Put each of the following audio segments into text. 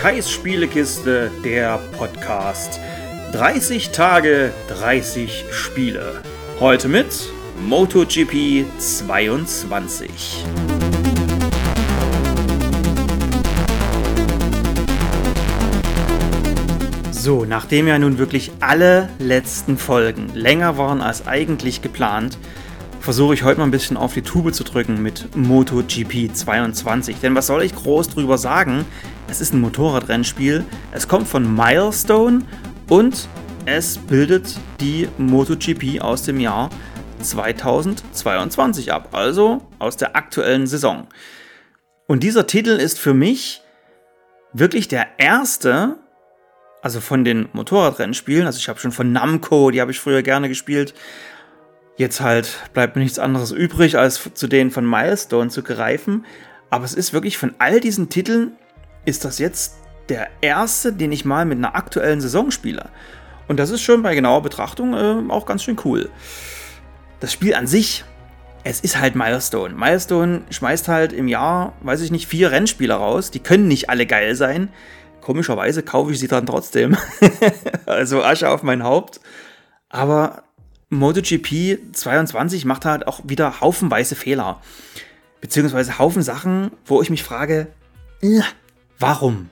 Kais Spielekiste, der Podcast. 30 Tage, 30 Spiele. Heute mit MotoGP 22. So, nachdem ja nun wirklich alle letzten Folgen länger waren als eigentlich geplant, versuche ich heute mal ein bisschen auf die Tube zu drücken mit MotoGP 22. Denn was soll ich groß drüber sagen? Es ist ein Motorradrennspiel, es kommt von Milestone und es bildet die MotoGP aus dem Jahr 2022 ab, also aus der aktuellen Saison. Und dieser Titel ist für mich wirklich der erste, also von den Motorradrennspielen, also ich habe schon von Namco, die habe ich früher gerne gespielt, Jetzt halt bleibt mir nichts anderes übrig, als zu denen von Milestone zu greifen. Aber es ist wirklich von all diesen Titeln, ist das jetzt der erste, den ich mal mit einer aktuellen Saison spiele. Und das ist schon bei genauer Betrachtung äh, auch ganz schön cool. Das Spiel an sich, es ist halt Milestone. Milestone schmeißt halt im Jahr, weiß ich nicht, vier Rennspieler raus. Die können nicht alle geil sein. Komischerweise kaufe ich sie dann trotzdem. also Asche auf mein Haupt. Aber MotoGP 22 macht halt auch wieder haufenweise Fehler. Beziehungsweise Haufen Sachen, wo ich mich frage, äh, warum?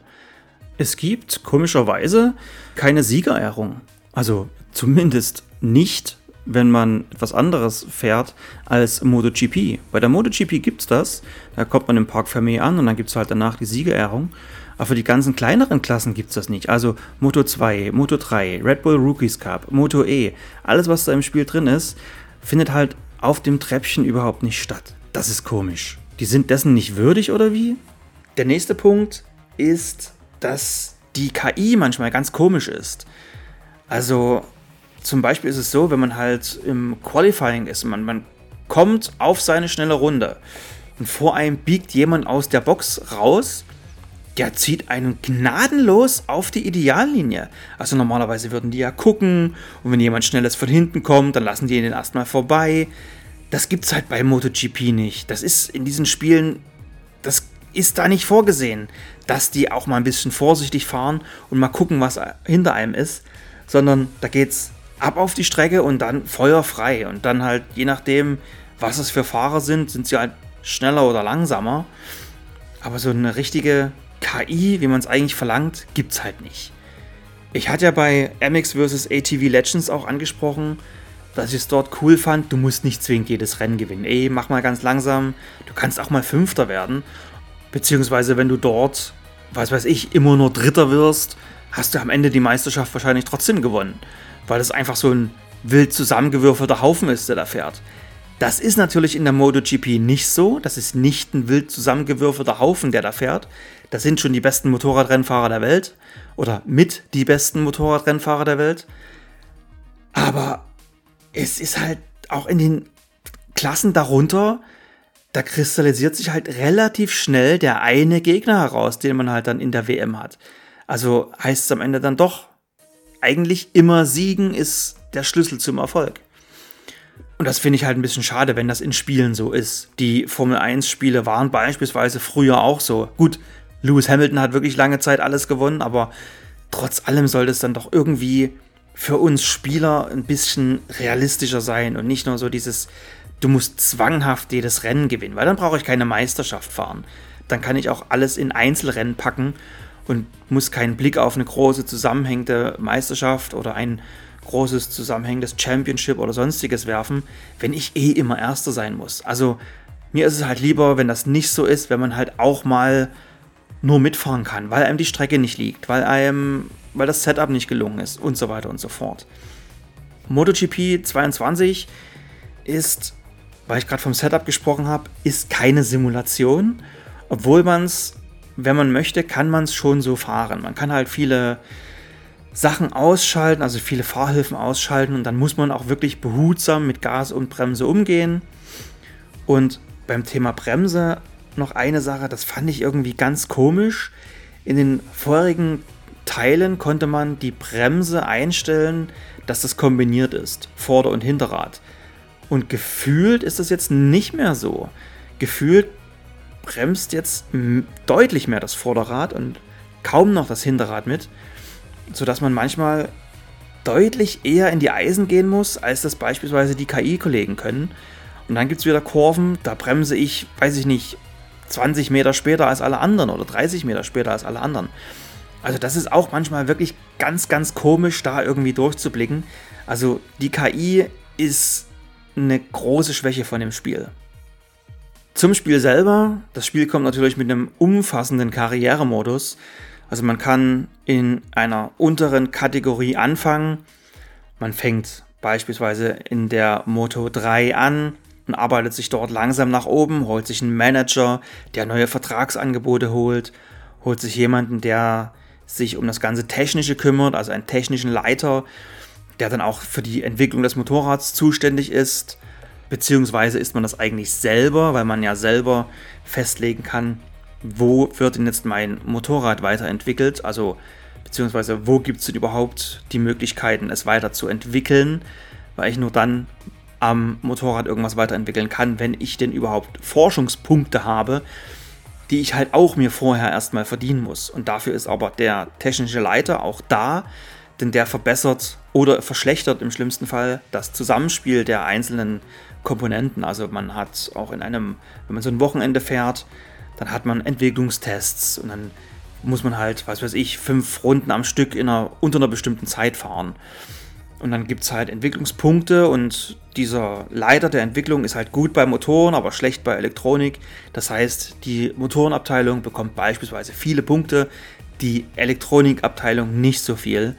Es gibt komischerweise keine Siegerehrung. Also zumindest nicht, wenn man etwas anderes fährt als MotoGP. Bei der MotoGP gibt es das. Da kommt man im Park Fermé an und dann gibt es halt danach die Siegerehrung. Aber für die ganzen kleineren Klassen gibt es das nicht. Also Moto 2, Moto 3, Red Bull Rookies Cup, Moto E, alles was da im Spiel drin ist, findet halt auf dem Treppchen überhaupt nicht statt. Das ist komisch. Die sind dessen nicht würdig oder wie? Der nächste Punkt ist, dass die KI manchmal ganz komisch ist. Also zum Beispiel ist es so, wenn man halt im Qualifying ist, man, man kommt auf seine schnelle Runde und vor einem biegt jemand aus der Box raus der zieht einen gnadenlos auf die Ideallinie. Also normalerweise würden die ja gucken und wenn jemand schnelles von hinten kommt, dann lassen die ihn erstmal vorbei. Das gibt's halt bei MotoGP nicht. Das ist in diesen Spielen, das ist da nicht vorgesehen, dass die auch mal ein bisschen vorsichtig fahren und mal gucken, was hinter einem ist, sondern da geht's ab auf die Strecke und dann feuerfrei und dann halt je nachdem, was es für Fahrer sind, sind sie halt schneller oder langsamer. Aber so eine richtige KI, wie man es eigentlich verlangt, gibt es halt nicht. Ich hatte ja bei MX vs. ATV Legends auch angesprochen, dass ich es dort cool fand, du musst nicht zwingend jedes Rennen gewinnen. Ey, mach mal ganz langsam, du kannst auch mal Fünfter werden. Beziehungsweise, wenn du dort, was weiß ich, immer nur Dritter wirst, hast du am Ende die Meisterschaft wahrscheinlich trotzdem gewonnen. Weil es einfach so ein wild zusammengewürfelter Haufen ist, der da fährt. Das ist natürlich in der MotoGP nicht so. Das ist nicht ein wild zusammengewürfelter Haufen, der da fährt. Das sind schon die besten Motorradrennfahrer der Welt oder mit die besten Motorradrennfahrer der Welt. Aber es ist halt auch in den Klassen darunter, da kristallisiert sich halt relativ schnell der eine Gegner heraus, den man halt dann in der WM hat. Also heißt es am Ende dann doch, eigentlich immer siegen ist der Schlüssel zum Erfolg. Und das finde ich halt ein bisschen schade, wenn das in Spielen so ist. Die Formel 1 Spiele waren beispielsweise früher auch so. Gut, Lewis Hamilton hat wirklich lange Zeit alles gewonnen, aber trotz allem sollte es dann doch irgendwie für uns Spieler ein bisschen realistischer sein und nicht nur so dieses, du musst zwanghaft jedes Rennen gewinnen, weil dann brauche ich keine Meisterschaft fahren. Dann kann ich auch alles in Einzelrennen packen und muss keinen Blick auf eine große zusammenhängende Meisterschaft oder ein großes zusammenhängendes Championship oder sonstiges werfen, wenn ich eh immer Erster sein muss. Also mir ist es halt lieber, wenn das nicht so ist, wenn man halt auch mal nur mitfahren kann, weil einem die Strecke nicht liegt, weil einem, weil das Setup nicht gelungen ist und so weiter und so fort. MotoGP 22 ist, weil ich gerade vom Setup gesprochen habe, ist keine Simulation, obwohl man es, wenn man möchte, kann man es schon so fahren. Man kann halt viele Sachen ausschalten, also viele Fahrhilfen ausschalten und dann muss man auch wirklich behutsam mit Gas und Bremse umgehen. Und beim Thema Bremse noch eine Sache, das fand ich irgendwie ganz komisch. In den vorigen Teilen konnte man die Bremse einstellen, dass das kombiniert ist, Vorder- und Hinterrad. Und gefühlt ist das jetzt nicht mehr so. Gefühlt bremst jetzt deutlich mehr das Vorderrad und kaum noch das Hinterrad mit, sodass man manchmal deutlich eher in die Eisen gehen muss, als das beispielsweise die KI-Kollegen können. Und dann gibt es wieder Kurven, da bremse ich, weiß ich nicht, 20 Meter später als alle anderen oder 30 Meter später als alle anderen. Also das ist auch manchmal wirklich ganz, ganz komisch, da irgendwie durchzublicken. Also die KI ist eine große Schwäche von dem Spiel. Zum Spiel selber. Das Spiel kommt natürlich mit einem umfassenden Karrieremodus. Also man kann in einer unteren Kategorie anfangen. Man fängt beispielsweise in der Moto 3 an und arbeitet sich dort langsam nach oben, holt sich einen Manager, der neue Vertragsangebote holt, holt sich jemanden, der sich um das ganze Technische kümmert, also einen technischen Leiter, der dann auch für die Entwicklung des Motorrads zuständig ist. Beziehungsweise ist man das eigentlich selber, weil man ja selber festlegen kann, wo wird denn jetzt mein Motorrad weiterentwickelt, also beziehungsweise wo gibt es denn überhaupt die Möglichkeiten, es weiterzuentwickeln, weil ich nur dann am Motorrad irgendwas weiterentwickeln kann, wenn ich denn überhaupt Forschungspunkte habe, die ich halt auch mir vorher erstmal verdienen muss. Und dafür ist aber der technische Leiter auch da, denn der verbessert oder verschlechtert im schlimmsten Fall das Zusammenspiel der einzelnen Komponenten. Also man hat auch in einem, wenn man so ein Wochenende fährt, dann hat man Entwicklungstests und dann muss man halt, was weiß ich, fünf Runden am Stück in einer, unter einer bestimmten Zeit fahren. Und dann gibt es halt Entwicklungspunkte und dieser Leiter der Entwicklung ist halt gut bei Motoren, aber schlecht bei Elektronik. Das heißt, die Motorenabteilung bekommt beispielsweise viele Punkte, die Elektronikabteilung nicht so viel.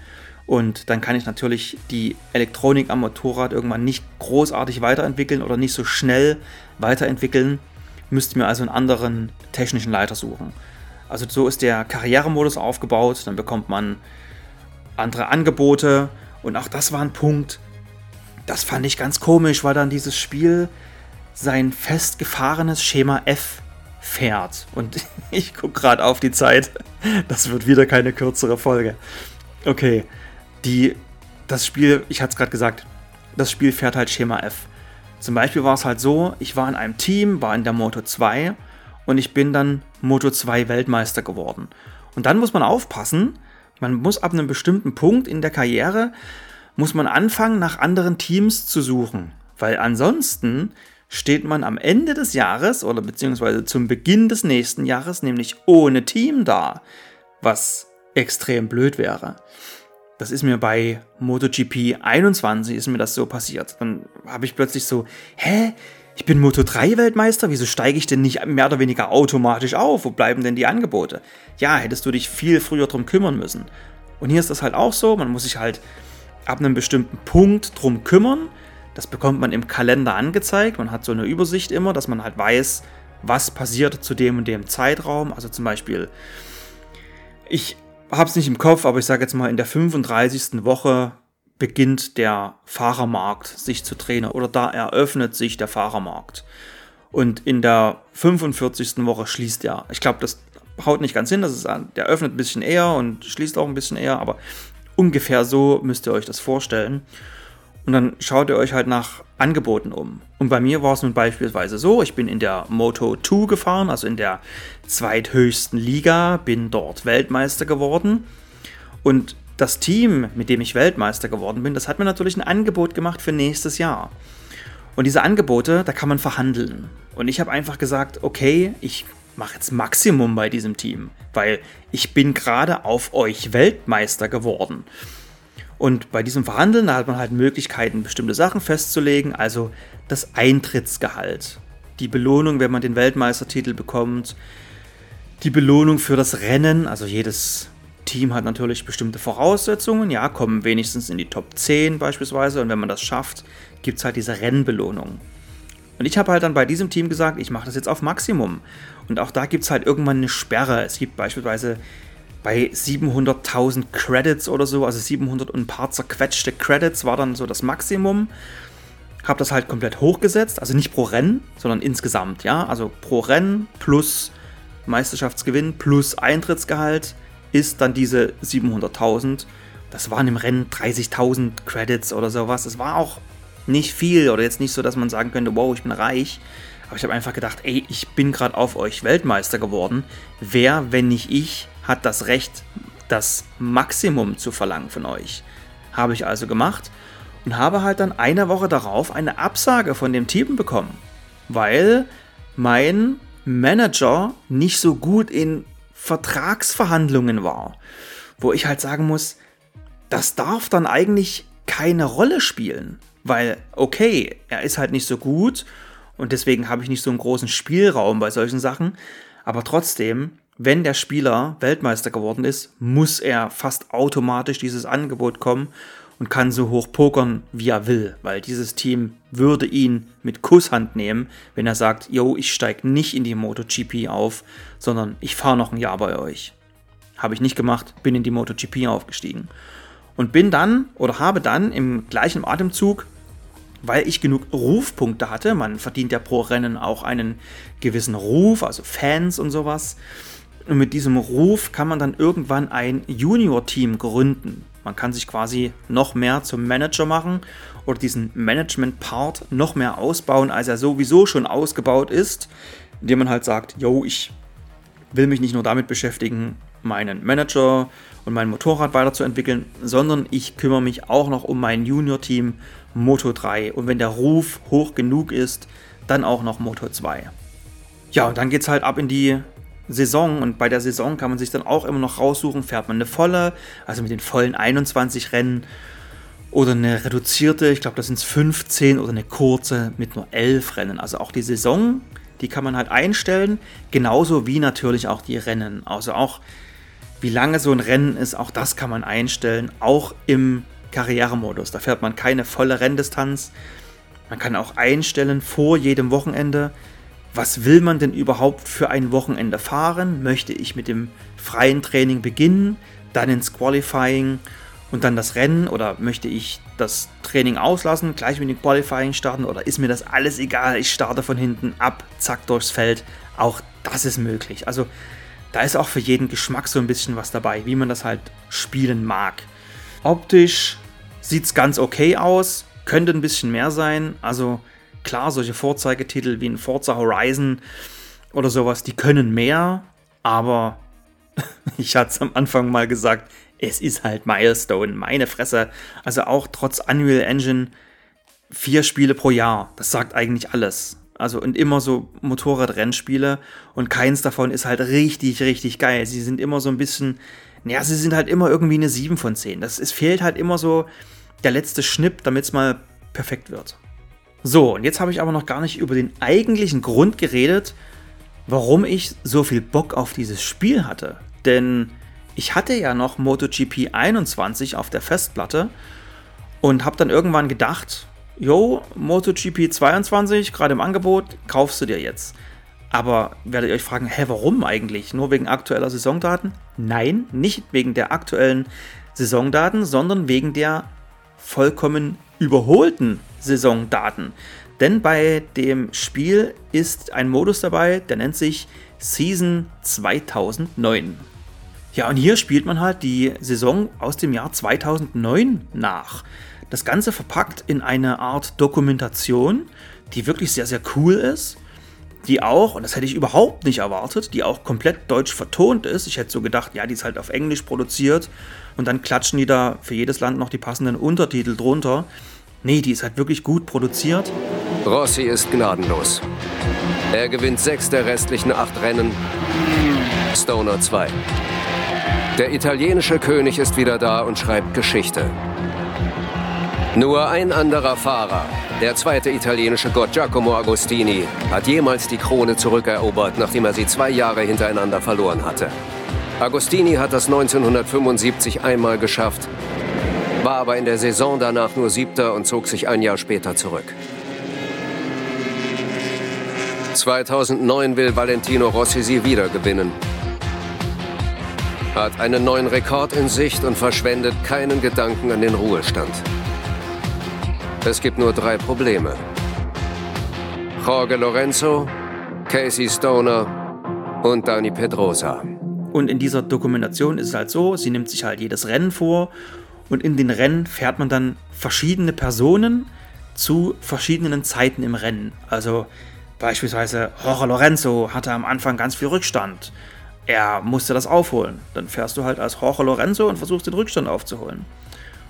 Und dann kann ich natürlich die Elektronik am Motorrad irgendwann nicht großartig weiterentwickeln oder nicht so schnell weiterentwickeln müsste mir also einen anderen technischen Leiter suchen. Also so ist der Karrieremodus aufgebaut, dann bekommt man andere Angebote und auch das war ein Punkt, das fand ich ganz komisch, weil dann dieses Spiel sein festgefahrenes Schema F fährt. Und ich gucke gerade auf die Zeit. Das wird wieder keine kürzere Folge. Okay, die, das Spiel, ich hatte es gerade gesagt, das Spiel fährt halt Schema F. Zum Beispiel war es halt so, ich war in einem Team, war in der Moto 2 und ich bin dann Moto 2 Weltmeister geworden. Und dann muss man aufpassen, man muss ab einem bestimmten Punkt in der Karriere, muss man anfangen, nach anderen Teams zu suchen. Weil ansonsten steht man am Ende des Jahres oder beziehungsweise zum Beginn des nächsten Jahres nämlich ohne Team da, was extrem blöd wäre. Das ist mir bei MotoGP 21 ist mir das so passiert. Dann habe ich plötzlich so, hä? Ich bin Moto 3 Weltmeister, wieso steige ich denn nicht mehr oder weniger automatisch auf? Wo bleiben denn die Angebote? Ja, hättest du dich viel früher drum kümmern müssen. Und hier ist das halt auch so, man muss sich halt ab einem bestimmten Punkt drum kümmern. Das bekommt man im Kalender angezeigt. Man hat so eine Übersicht immer, dass man halt weiß, was passiert zu dem und dem Zeitraum. Also zum Beispiel, ich habe es nicht im Kopf, aber ich sage jetzt mal, in der 35. Woche beginnt der Fahrermarkt sich zu drehen oder da eröffnet sich der Fahrermarkt. Und in der 45. Woche schließt er. Ich glaube, das haut nicht ganz hin, das ist, der öffnet ein bisschen eher und schließt auch ein bisschen eher, aber ungefähr so müsst ihr euch das vorstellen. Und dann schaut ihr euch halt nach Angeboten um. Und bei mir war es nun beispielsweise so, ich bin in der Moto 2 gefahren, also in der zweithöchsten Liga, bin dort Weltmeister geworden. Und das Team, mit dem ich Weltmeister geworden bin, das hat mir natürlich ein Angebot gemacht für nächstes Jahr. Und diese Angebote, da kann man verhandeln. Und ich habe einfach gesagt, okay, ich mache jetzt Maximum bei diesem Team, weil ich bin gerade auf euch Weltmeister geworden. Und bei diesem Verhandeln, hat man halt Möglichkeiten, bestimmte Sachen festzulegen, also das Eintrittsgehalt, die Belohnung, wenn man den Weltmeistertitel bekommt, die Belohnung für das Rennen, also jedes Team hat natürlich bestimmte Voraussetzungen, ja, kommen wenigstens in die Top 10 beispielsweise und wenn man das schafft, gibt es halt diese Rennbelohnung. Und ich habe halt dann bei diesem Team gesagt, ich mache das jetzt auf Maximum. Und auch da gibt es halt irgendwann eine Sperre. Es gibt beispielsweise bei 700.000 Credits oder so, also 700 und ein paar zerquetschte Credits war dann so das Maximum. Habe das halt komplett hochgesetzt, also nicht pro Rennen, sondern insgesamt, ja, also pro Rennen plus Meisterschaftsgewinn plus Eintrittsgehalt ist dann diese 700.000. Das waren im Rennen 30.000 Credits oder sowas. Das war auch nicht viel oder jetzt nicht so, dass man sagen könnte, wow, ich bin reich. Aber ich habe einfach gedacht, ey, ich bin gerade auf euch Weltmeister geworden. Wer, wenn nicht ich, hat das Recht, das Maximum zu verlangen von euch. Habe ich also gemacht und habe halt dann eine Woche darauf eine Absage von dem Team bekommen, weil mein Manager nicht so gut in Vertragsverhandlungen war, wo ich halt sagen muss, das darf dann eigentlich keine Rolle spielen, weil okay, er ist halt nicht so gut und deswegen habe ich nicht so einen großen Spielraum bei solchen Sachen, aber trotzdem, wenn der Spieler Weltmeister geworden ist, muss er fast automatisch dieses Angebot kommen und kann so hoch pokern, wie er will, weil dieses Team würde ihn mit Kusshand nehmen, wenn er sagt, yo, ich steige nicht in die MotoGP auf, sondern ich fahre noch ein Jahr bei euch. Habe ich nicht gemacht, bin in die MotoGP aufgestiegen. Und bin dann oder habe dann im gleichen Atemzug, weil ich genug Rufpunkte hatte, man verdient ja pro Rennen auch einen gewissen Ruf, also Fans und sowas. Und mit diesem Ruf kann man dann irgendwann ein Junior-Team gründen. Man kann sich quasi noch mehr zum Manager machen oder diesen Management-Part noch mehr ausbauen, als er sowieso schon ausgebaut ist, indem man halt sagt, yo, ich will mich nicht nur damit beschäftigen, meinen Manager und mein Motorrad weiterzuentwickeln, sondern ich kümmere mich auch noch um mein Junior-Team Moto 3 und wenn der Ruf hoch genug ist, dann auch noch Moto 2. Ja, und dann geht es halt ab in die Saison und bei der Saison kann man sich dann auch immer noch raussuchen, fährt man eine volle, also mit den vollen 21 Rennen oder eine reduzierte, ich glaube das sind 15 oder eine kurze mit nur 11 Rennen. Also auch die Saison, die kann man halt einstellen, genauso wie natürlich auch die Rennen. Also auch wie lange so ein Rennen ist, auch das kann man einstellen, auch im Karrieremodus. Da fährt man keine volle Renndistanz. Man kann auch einstellen vor jedem Wochenende, was will man denn überhaupt für ein Wochenende fahren? Möchte ich mit dem freien Training beginnen, dann ins Qualifying und dann das Rennen oder möchte ich das Training auslassen, gleich mit dem Qualifying starten oder ist mir das alles egal, ich starte von hinten ab, zack durchs Feld. Auch das ist möglich. Also da ist auch für jeden Geschmack so ein bisschen was dabei, wie man das halt spielen mag. Optisch sieht es ganz okay aus, könnte ein bisschen mehr sein. Also Klar, solche Vorzeigetitel wie ein Forza Horizon oder sowas, die können mehr, aber ich hatte es am Anfang mal gesagt, es ist halt Milestone, meine Fresse. Also auch trotz Unreal Engine vier Spiele pro Jahr, das sagt eigentlich alles. Also und immer so Motorradrennspiele und keins davon ist halt richtig, richtig geil. Sie sind immer so ein bisschen, naja, sie sind halt immer irgendwie eine 7 von 10. Das, es fehlt halt immer so der letzte Schnipp, damit es mal perfekt wird. So, und jetzt habe ich aber noch gar nicht über den eigentlichen Grund geredet, warum ich so viel Bock auf dieses Spiel hatte. Denn ich hatte ja noch MotoGP 21 auf der Festplatte und habe dann irgendwann gedacht, yo, MotoGP 22, gerade im Angebot, kaufst du dir jetzt. Aber werdet ihr euch fragen, hä, warum eigentlich? Nur wegen aktueller Saisondaten? Nein, nicht wegen der aktuellen Saisondaten, sondern wegen der vollkommen überholten Saisondaten. Denn bei dem Spiel ist ein Modus dabei, der nennt sich Season 2009. Ja, und hier spielt man halt die Saison aus dem Jahr 2009 nach. Das Ganze verpackt in eine Art Dokumentation, die wirklich sehr, sehr cool ist. Die auch, und das hätte ich überhaupt nicht erwartet, die auch komplett deutsch vertont ist. Ich hätte so gedacht, ja, die ist halt auf Englisch produziert und dann klatschen die da für jedes Land noch die passenden Untertitel drunter. Nee, die ist halt wirklich gut produziert. Rossi ist gnadenlos. Er gewinnt sechs der restlichen acht Rennen. Stoner 2. Der italienische König ist wieder da und schreibt Geschichte. Nur ein anderer Fahrer, der zweite italienische Gott Giacomo Agostini, hat jemals die Krone zurückerobert, nachdem er sie zwei Jahre hintereinander verloren hatte. Agostini hat das 1975 einmal geschafft war aber in der Saison danach nur Siebter und zog sich ein Jahr später zurück. 2009 will Valentino Rossi sie wieder gewinnen. Hat einen neuen Rekord in Sicht und verschwendet keinen Gedanken an den Ruhestand. Es gibt nur drei Probleme. Jorge Lorenzo, Casey Stoner und Dani Pedrosa. Und in dieser Dokumentation ist es halt so, sie nimmt sich halt jedes Rennen vor und in den Rennen fährt man dann verschiedene Personen zu verschiedenen Zeiten im Rennen. Also beispielsweise Jorge Lorenzo hatte am Anfang ganz viel Rückstand. er musste das aufholen. Dann fährst du halt als Jorge Lorenzo und versuchst den Rückstand aufzuholen.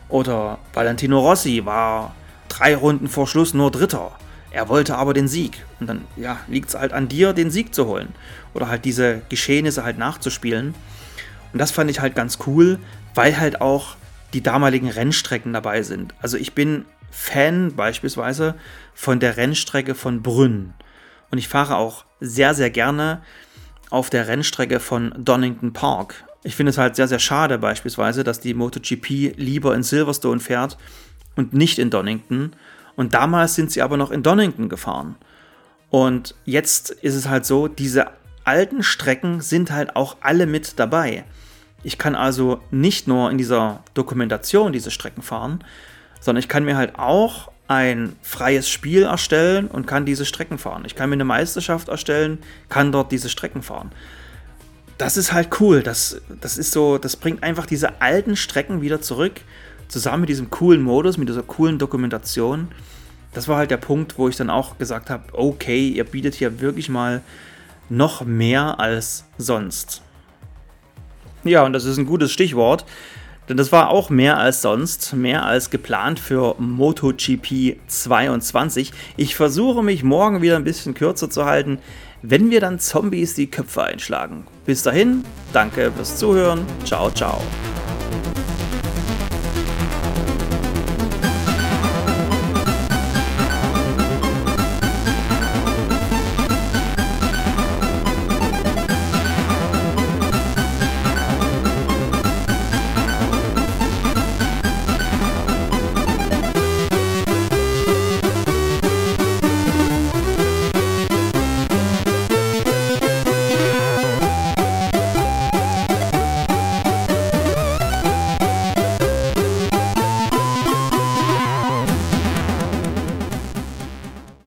Oder Valentino Rossi war drei Runden vor Schluss nur Dritter. Er wollte aber den Sieg. Und dann ja, liegt es halt an dir, den Sieg zu holen. Oder halt diese Geschehnisse halt nachzuspielen. Und das fand ich halt ganz cool, weil halt auch die damaligen Rennstrecken dabei sind. Also ich bin Fan beispielsweise von der Rennstrecke von Brünn. Und ich fahre auch sehr, sehr gerne auf der Rennstrecke von Donington Park. Ich finde es halt sehr, sehr schade beispielsweise, dass die MotoGP lieber in Silverstone fährt und nicht in Donington. Und damals sind sie aber noch in Donington gefahren. Und jetzt ist es halt so, diese alten Strecken sind halt auch alle mit dabei. Ich kann also nicht nur in dieser Dokumentation diese Strecken fahren, sondern ich kann mir halt auch ein freies Spiel erstellen und kann diese Strecken fahren. Ich kann mir eine Meisterschaft erstellen, kann dort diese Strecken fahren. Das ist halt cool. Das, das ist so, das bringt einfach diese alten Strecken wieder zurück, zusammen mit diesem coolen Modus, mit dieser coolen Dokumentation. Das war halt der Punkt, wo ich dann auch gesagt habe, okay, ihr bietet hier wirklich mal noch mehr als sonst. Ja, und das ist ein gutes Stichwort, denn das war auch mehr als sonst, mehr als geplant für MotoGP 22. Ich versuche mich morgen wieder ein bisschen kürzer zu halten, wenn wir dann Zombies die Köpfe einschlagen. Bis dahin, danke fürs Zuhören. Ciao, ciao.